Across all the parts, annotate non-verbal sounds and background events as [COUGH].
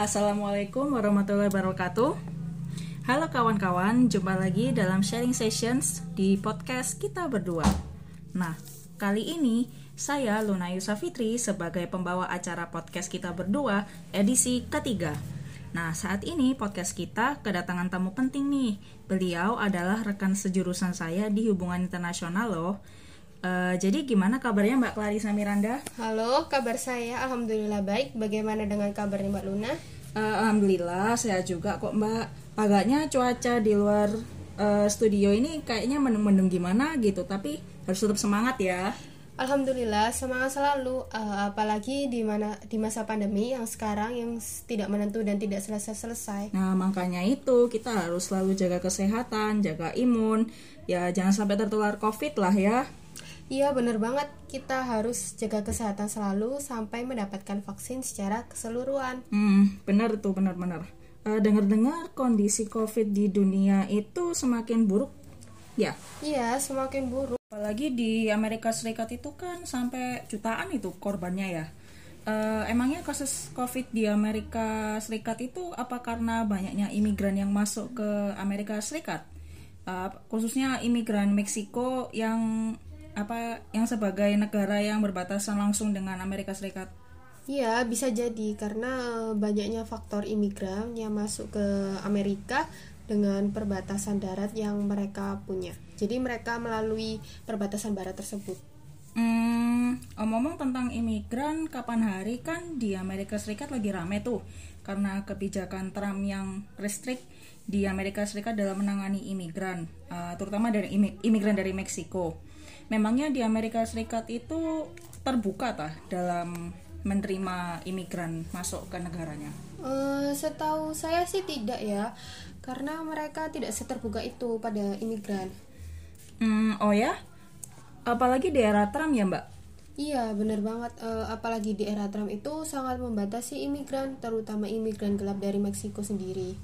Assalamualaikum warahmatullahi wabarakatuh. Halo kawan-kawan, jumpa lagi dalam sharing sessions di podcast kita berdua. Nah, kali ini saya Luna Yusafitri sebagai pembawa acara podcast kita berdua edisi ketiga. Nah, saat ini podcast kita kedatangan tamu penting nih. Beliau adalah rekan sejurusan saya di hubungan internasional loh. Eh, jadi gimana kabarnya Mbak Clarissa Miranda? Halo, kabar saya alhamdulillah baik. Bagaimana dengan kabarnya Mbak Luna? Eh, Alhamdulillah saya juga kok Mbak. Agaknya cuaca di luar eh, studio ini kayaknya mendung-mendung gimana gitu, tapi harus tetap semangat ya. Alhamdulillah semangat selalu eh, apalagi di mana di masa pandemi yang sekarang yang tidak menentu dan tidak selesai-selesai. Nah makanya itu kita harus selalu jaga kesehatan, jaga imun, ya jangan sampai tertular COVID lah ya. Iya benar banget kita harus jaga kesehatan selalu sampai mendapatkan vaksin secara keseluruhan. Hmm, benar tuh benar-benar. Eh, Dengar-dengar kondisi COVID di dunia itu semakin buruk, ya. Iya semakin buruk. Apalagi di Amerika Serikat itu kan sampai jutaan itu korbannya ya. Eh, emangnya kasus COVID di Amerika Serikat itu apa karena banyaknya imigran yang masuk ke Amerika Serikat? Eh, khususnya imigran Meksiko yang apa yang sebagai negara yang berbatasan langsung dengan Amerika Serikat. Iya bisa jadi karena eh, banyaknya faktor imigran yang masuk ke Amerika dengan perbatasan darat yang mereka punya. Jadi mereka melalui perbatasan barat tersebut. Hmm, omong-omong tentang imigran, kapan hari kan di Amerika Serikat lagi rame tuh karena kebijakan Trump yang restrict di Amerika Serikat dalam menangani imigran, uh, terutama dari imi- imigran dari Meksiko. Memangnya di Amerika Serikat itu terbuka tah dalam menerima imigran masuk ke negaranya? Eh, setahu saya sih tidak ya, karena mereka tidak seterbuka itu pada imigran. Hmm, oh ya? Apalagi di era Trump ya, Mbak? Iya, benar banget. Eh, apalagi di era Trump itu sangat membatasi imigran, terutama imigran gelap dari Meksiko sendiri.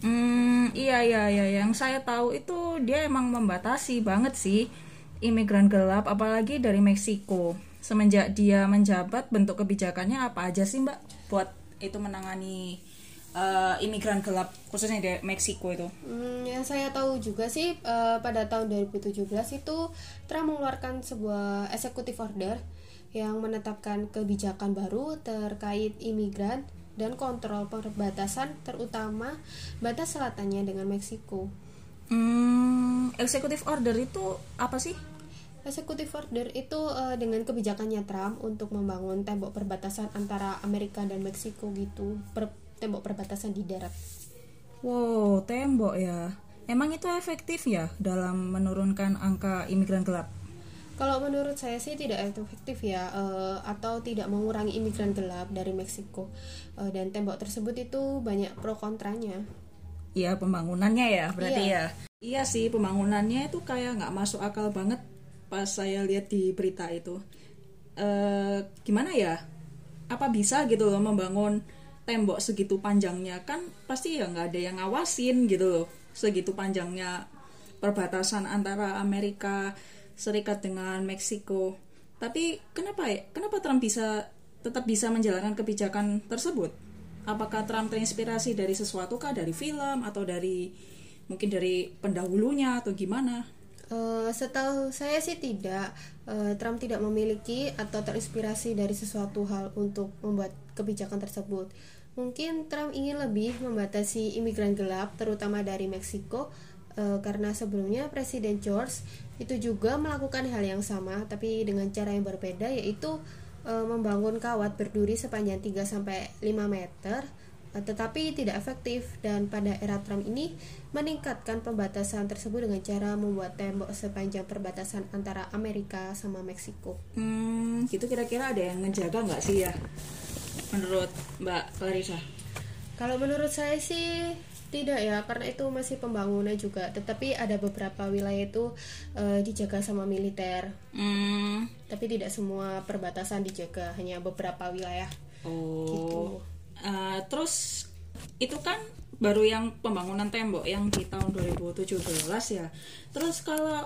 Hmm, iya iya iya yang saya tahu itu dia emang membatasi banget sih imigran gelap apalagi dari Meksiko. Semenjak dia menjabat bentuk kebijakannya apa aja sih Mbak buat itu menangani eh, imigran gelap khususnya di Meksiko itu? Hmm, yang saya tahu juga sih eh, pada tahun 2017 itu Trump mengeluarkan sebuah executive order yang menetapkan kebijakan baru terkait imigran dan kontrol perbatasan terutama batas selatannya dengan Meksiko. Hmm, executive order itu apa sih? Executive order itu eh, dengan kebijakannya Trump untuk membangun tembok perbatasan antara Amerika dan Meksiko gitu, per- tembok perbatasan di darat. Wow, tembok ya. Emang itu efektif ya dalam menurunkan angka imigran gelap? Kalau menurut saya sih tidak efektif ya, eh, atau tidak mengurangi imigran gelap dari Meksiko. Eh, dan tembok tersebut itu banyak pro kontranya. Iya pembangunannya ya berarti Iya. ya. Iya sih pembangunannya itu kayak nggak masuk akal banget pas saya lihat di berita itu. Eh gimana ya? Apa bisa gitu loh membangun tembok segitu panjangnya kan pasti ya nggak ada yang ngawasin gitu loh segitu panjangnya perbatasan antara Amerika Serikat dengan Meksiko. Tapi kenapa ya? Kenapa Trump bisa tetap bisa menjalankan kebijakan tersebut? Apakah Trump terinspirasi dari sesuatu kah dari film atau dari mungkin dari pendahulunya atau gimana? Eh, setahu saya sih tidak, Eh, Trump tidak memiliki atau terinspirasi dari sesuatu hal untuk membuat kebijakan tersebut. Mungkin Trump ingin lebih membatasi imigran gelap, terutama dari Meksiko, eh, karena sebelumnya Presiden George itu juga melakukan hal yang sama, tapi dengan cara yang berbeda, yaitu membangun kawat berduri sepanjang 3-5 meter eh, tetapi tidak efektif dan pada era Trump ini meningkatkan pembatasan tersebut dengan cara membuat tembok sepanjang perbatasan antara Amerika sama Meksiko. Hmm, gitu kira-kira ada yang ngejaga nggak sih ya? Menurut Mbak Clarissa? Kalau menurut saya sih tidak ya, karena itu masih pembangunan juga. Tetapi ada beberapa wilayah itu eh, dijaga sama militer. Hmm, Tapi tidak semua perbatasan dijaga, hanya beberapa wilayah. oh. Gitu. Eh, terus itu kan baru yang pembangunan tembok yang di tahun 2017 ya. Terus kalau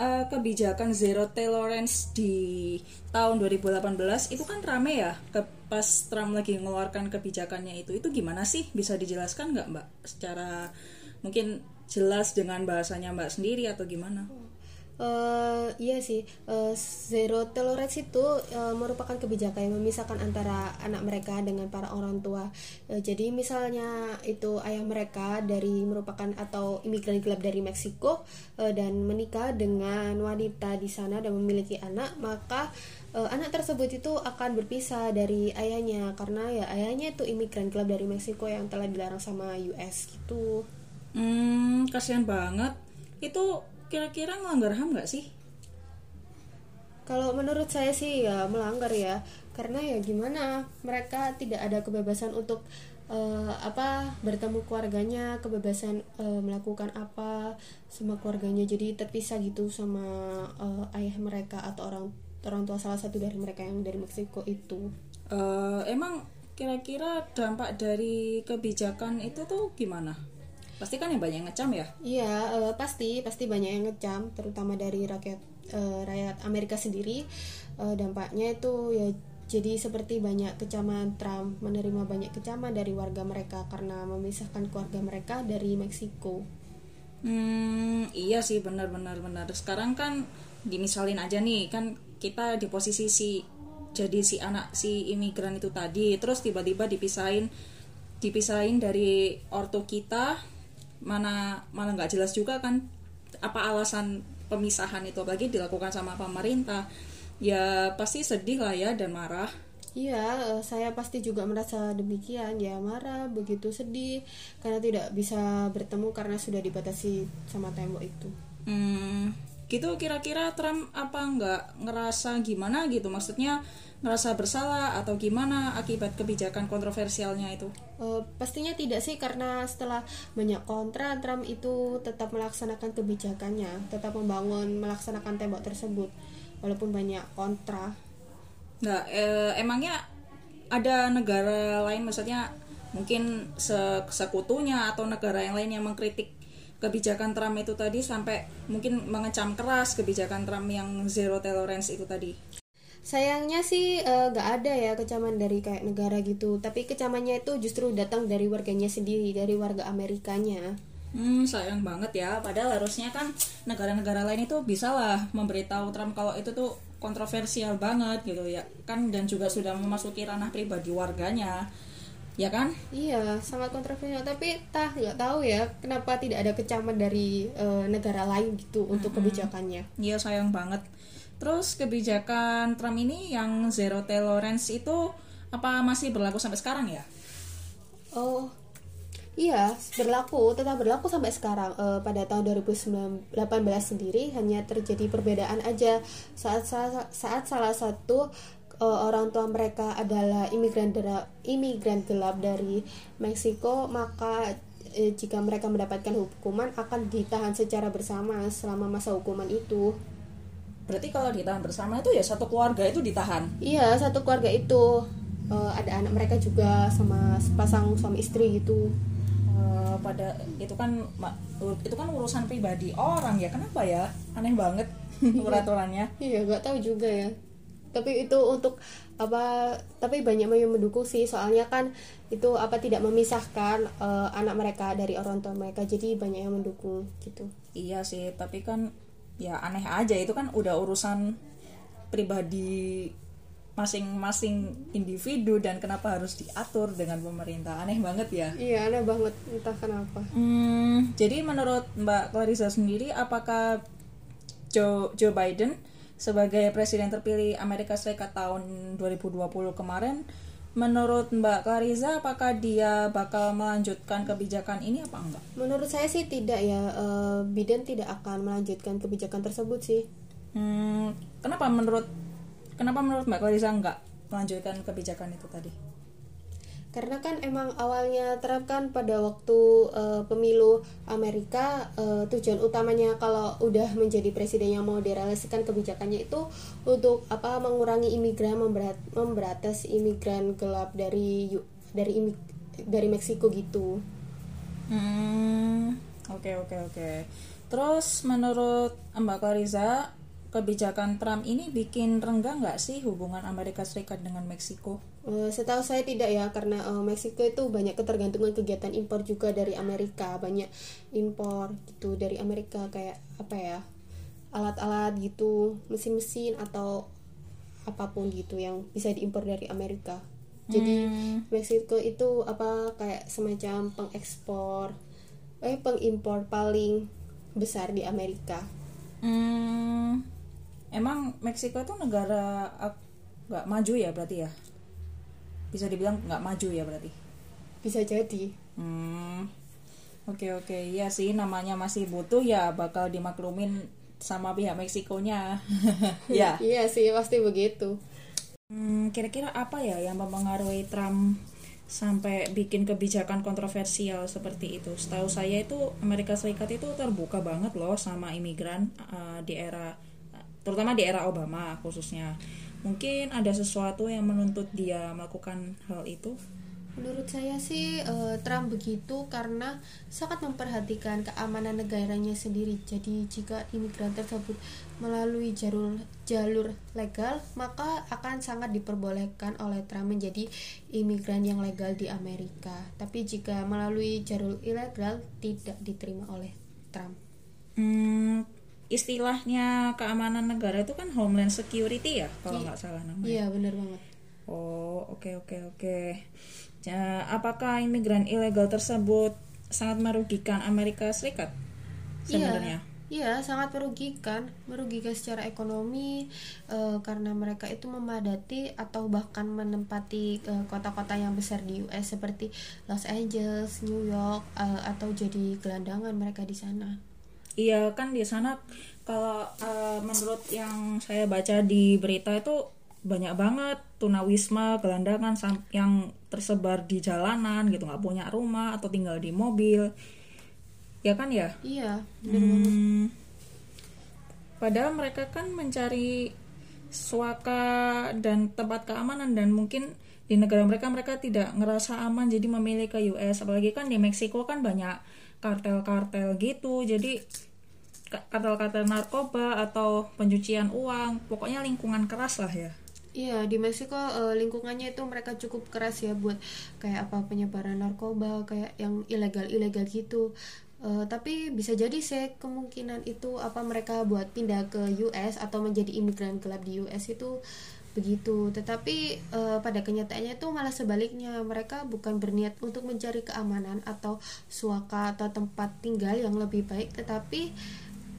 eh, kebijakan zero tolerance di tahun 2018 itu kan rame ya? Ke pas Trump lagi mengeluarkan kebijakannya itu itu gimana sih? Bisa dijelaskan nggak mbak? Secara mungkin jelas dengan bahasanya mbak sendiri atau gimana Eh, iya sih, eh, zero tolerance itu eh, merupakan kebijakan yang memisahkan antara anak mereka dengan para orang tua. Eh, jadi misalnya itu ayah mereka dari merupakan atau imigran gelap dari Meksiko eh, dan menikah dengan wanita di sana dan memiliki anak, maka eh, anak tersebut itu akan berpisah dari ayahnya karena ya ayahnya itu imigran gelap dari Meksiko yang telah dilarang sama US gitu. hmm kasihan banget itu kira-kira melanggar ham nggak sih? Kalau menurut saya sih ya melanggar ya, karena ya gimana mereka tidak ada kebebasan untuk eh, apa bertemu keluarganya, kebebasan eh, melakukan apa sama keluarganya, jadi terpisah gitu sama eh, ayah mereka atau orang orang tua salah satu dari mereka yang dari Meksiko itu. Eh, emang kira-kira dampak dari kebijakan itu tuh gimana pasti kan yang banyak yang ngecam ya Iya, eh, pasti pasti banyak yang ngecam, terutama dari rakyat eh, rakyat Amerika sendiri. Eh, dampaknya itu ya jadi seperti banyak kecaman Trump menerima banyak kecaman dari warga mereka karena memisahkan keluarga mereka dari Meksiko. Hmm, iya sih benar-benar benar. Sekarang kan dimisalin aja nih, kan kita di posisi si jadi si anak si imigran itu tadi, terus tiba-tiba dipisahin dipisahin dari ortu kita, mana mana nggak jelas juga kan apa alasan pemisahan itu apalagi dilakukan sama pemerintah. Ya pasti sedih lah ya dan marah. Iya, eh, saya pasti juga merasa demikian. Ya marah, begitu sedih karena tidak bisa bertemu karena sudah dibatasi sama tembok itu. Hmm, gitu kira-kira Trump apa nggak ngerasa gimana gitu? Maksudnya ngerasa bersalah atau gimana akibat kebijakan kontroversialnya itu? Eh, pastinya tidak sih karena setelah banyak kontra Trump itu tetap melaksanakan kebijakannya, tetap membangun melaksanakan tembok tersebut walaupun banyak kontra. nggak eh, emangnya ada negara lain? Maksudnya mungkin se- sekutunya atau negara yang lain yang mengkritik kebijakan Trump itu tadi sampai mungkin mengecam keras kebijakan Trump yang zero tolerance itu tadi Sayangnya sih eh, nggak ada ya kecaman dari kayak negara gitu, tapi kecamannya itu justru datang dari warganya sendiri, dari warga Amerikanya. Hmm, sayang banget ya. Padahal harusnya kan negara-negara lain itu bisa lah memberitahu Trump kalau itu tuh kontroversial banget gitu ya. Kan dan juga sudah memasuki ranah pribadi warganya. Ya kan? Iya, sangat kontroversial. Tapi tah nggak tahu ya kenapa tidak ada kecaman dari eh, negara lain gitu untuk kebijakannya. Iya, sayang banget. Terus kebijakan Trump ini yang zero tolerance itu apa masih berlaku sampai sekarang ya? Oh, iya berlaku, tetap berlaku sampai sekarang. Eh, pada tahun 2018 sendiri hanya terjadi perbedaan aja saat saat, saat salah satu eh, orang tua mereka adalah imigran dera- imigran gelap dari Meksiko, maka eh, jika mereka mendapatkan hukuman akan ditahan secara bersama selama masa hukuman itu. Berarti kalau ditahan bersama itu ya satu keluarga itu ditahan. Iya, satu keluarga itu eh, ada anak mereka juga sama sepasang suami istri gitu. Eh, pada itu kan itu kan urusan pribadi orang ya. Kenapa ya? Aneh banget [LAUGHS] peraturannya. Iya, nggak tahu juga ya. Tapi itu untuk apa? Tapi banyak yang mendukung sih, soalnya kan itu apa tidak memisahkan eh, anak mereka dari orang tua mereka, jadi banyak yang mendukung gitu. Iya sih, tapi kan ya aneh aja itu kan udah urusan pribadi masing-masing individu dan kenapa harus diatur dengan pemerintah aneh banget ya. Iya, aneh banget entah kenapa. Hmm, jadi menurut Mbak Clarissa sendiri apakah Joe Joe Biden sebagai presiden terpilih Amerika Serikat tahun 2020 kemarin menurut Mbak Kariza apakah dia bakal melanjutkan kebijakan ini apa enggak? Menurut saya sih tidak ya, uh, Biden tidak akan melanjutkan kebijakan tersebut sih. Hmm, kenapa menurut kenapa menurut Mbak Kariza enggak melanjutkan kebijakan itu tadi? Karena kan emang awalnya Trump kan pada waktu uh, pemilu Amerika uh, tujuan utamanya kalau udah menjadi presiden yang mau direalisasikan kebijakannya itu untuk apa mengurangi imigran memberat memberatas imigran gelap dari dari imig, dari Meksiko gitu. Hmm, oke okay, oke okay, oke. Okay. Terus menurut Mbak Kariza kebijakan Trump ini bikin renggang nggak sih hubungan Amerika Serikat dengan Meksiko? Uh, setahu saya tidak ya karena uh, Meksiko itu banyak ketergantungan kegiatan impor juga dari Amerika banyak impor gitu dari Amerika kayak apa ya alat-alat gitu mesin-mesin atau apa pun gitu yang bisa diimpor dari Amerika jadi hmm. Meksiko itu apa kayak semacam pengekspor eh pengimpor paling besar di Amerika hmm emang Meksiko itu negara nggak maju ya berarti ya? Bisa dibilang nggak maju ya berarti? Bisa jadi. Hmm. Oke oke. Ya sih namanya masih butuh ya bakal dimaklumin sama pihak Meksikonya. [LAUGHS] Ya. [LAUGHS] Iya sih pasti begitu. Hmm, kira-kira apa ya yang mempengaruhi Trump sampai bikin kebijakan kontroversial seperti itu. Setahu saya itu Amerika Serikat itu terbuka banget loh sama imigran uh, di era terutama di era Obama khususnya mungkin ada sesuatu yang menuntut dia melakukan hal itu Menurut saya sih uh, Trump begitu karena sangat memperhatikan keamanan negaranya sendiri. Jadi jika imigran tersebut melalui jalur jalur legal, maka akan sangat diperbolehkan oleh Trump menjadi imigran yang legal di Amerika. Tapi jika melalui jalur ilegal tidak diterima oleh Trump. Hmm, istilahnya keamanan negara itu kan Homeland Security ya kalau nggak salah namanya. Iya benar banget. Oh oke okay, oke okay, oke. Okay. Ya, apakah imigran ilegal tersebut sangat merugikan Amerika Serikat sebenarnya? Iya. Iya, sangat merugikan, merugikan secara ekonomi uh, karena mereka itu memadati atau bahkan menempati kota kota-kota yang besar di US seperti Los Angeles, New York, uh, atau jadi gelandangan mereka di sana. Iya kan di sana kalau uh, menurut yang saya baca di berita itu banyak banget tunawisma gelandangan yang tersebar di jalanan gitu nggak punya rumah atau tinggal di mobil. Ya kan ya? Iya hmm, padahal mereka kan mencari suaka dan tempat keamanan dan mungkin di negara mereka mereka tidak ngerasa aman jadi memilih ke US apalagi kan di Meksiko kan banyak kartel-kartel gitu. Jadi kartel-kartel narkoba atau pencucian uang pokoknya lingkungan keras lah ya. Iya di Meksiko uh, lingkungannya itu mereka cukup keras ya buat kayak apa penyebaran narkoba kayak yang ilegal ilegal gitu. Uh, tapi bisa jadi sih kemungkinan itu apa mereka buat pindah ke US atau menjadi imigran gelap di US itu begitu. Tetapi uh, pada kenyataannya itu malah sebaliknya. Mereka bukan berniat untuk mencari keamanan atau suaka atau tempat tinggal yang lebih baik tetapi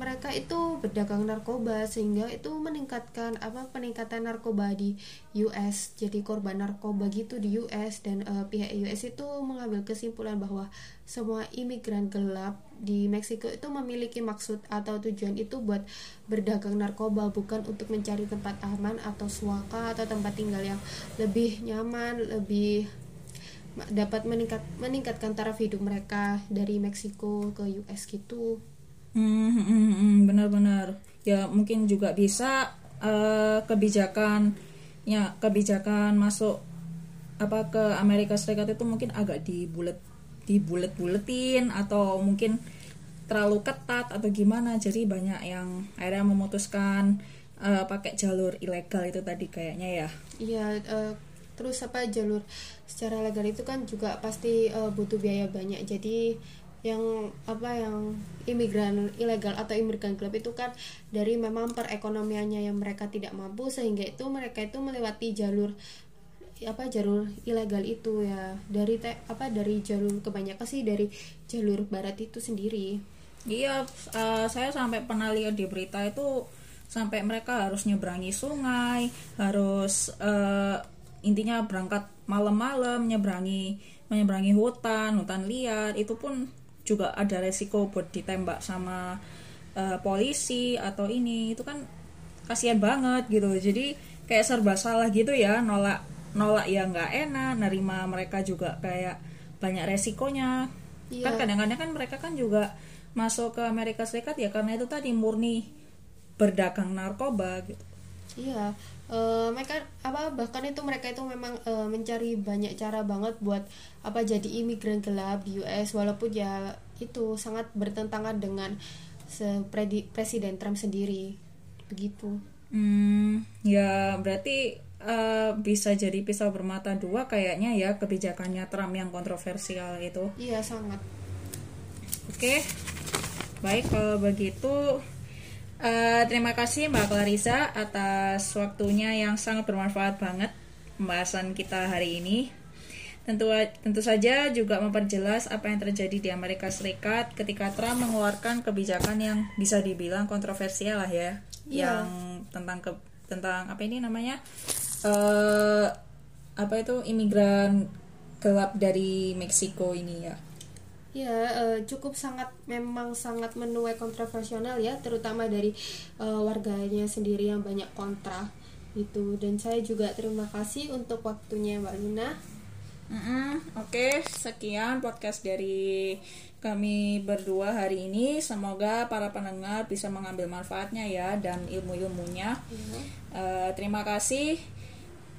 mereka itu berdagang narkoba sehingga itu meningkatkan apa peningkatan narkoba di US jadi korban narkoba gitu di US dan uh, pihak US itu mengambil kesimpulan bahwa semua imigran gelap di Meksiko itu memiliki maksud atau tujuan itu buat berdagang narkoba bukan untuk mencari tempat aman atau suaka atau tempat tinggal yang lebih nyaman lebih dapat meningkat meningkatkan taraf hidup mereka dari Meksiko ke US gitu. Hmm, hmm, hmm, hmm, benar-benar. Ya mungkin juga bisa uh, kebijakan ya kebijakan masuk apa ke Amerika Serikat itu mungkin agak dibulet dibulet-buletin atau mungkin terlalu ketat atau gimana. Jadi banyak yang akhirnya memutuskan uh, pakai jalur ilegal itu tadi kayaknya ya. Iya uh, terus apa jalur secara legal itu kan juga pasti uh, butuh biaya banyak. Jadi yang apa yang imigran ilegal atau imigran gelap itu kan dari memang perekonomiannya yang mereka tidak mampu sehingga itu mereka itu melewati jalur apa jalur ilegal itu ya. Dari te, apa dari jalur kebanyakan sih dari jalur barat itu sendiri. Iya uh, saya sampai pernah lihat di berita itu sampai mereka harus nyeberangi sungai harus uh, intinya berangkat malam-malam menyeberangi menyeberangi hutan hutan liar itu pun juga ada resiko buat ditembak sama uh, polisi atau ini. Itu kan kasihan banget gitu. Jadi kayak serba salah gitu ya nolak nolak ya nggak enak nerima mereka juga kayak banyak resikonya. Iya. kan kadang-kadang kan mereka kan juga masuk ke Amerika Serikat ya karena itu tadi murni berdagang narkoba gitu. Iya, eh, mereka apa bahkan itu mereka itu memang eh, mencari banyak cara banget buat apa jadi imigran gelap di US walaupun ya itu sangat bertentangan dengan Presiden Trump sendiri begitu. Hmm, ya berarti eh, bisa jadi pisau bermata dua kayaknya ya kebijakannya Trump yang kontroversial itu. Iya sangat. Oke, baik kalau begitu eh, terima kasih Mbak Clarissa atas waktunya yang sangat bermanfaat banget pembahasan kita hari ini. Tentu tentu saja juga memperjelas apa yang terjadi di Amerika Serikat ketika Trump mengeluarkan kebijakan yang bisa dibilang kontroversial lah ya, Iya. yang tentang ke tentang apa ini namanya eh apa itu imigran gelap dari Meksiko ini ya. Ya eh, cukup sangat memang sangat menuai kontroversial ya terutama dari eh, warganya sendiri yang banyak kontra itu dan saya juga terima kasih untuk waktunya Mbak Luna. Mm-mm, Oke, sekian podcast dari kami berdua hari ini. Semoga para pendengar bisa mengambil manfaatnya ya dan ilmu-ilmunya. Eh, terima kasih.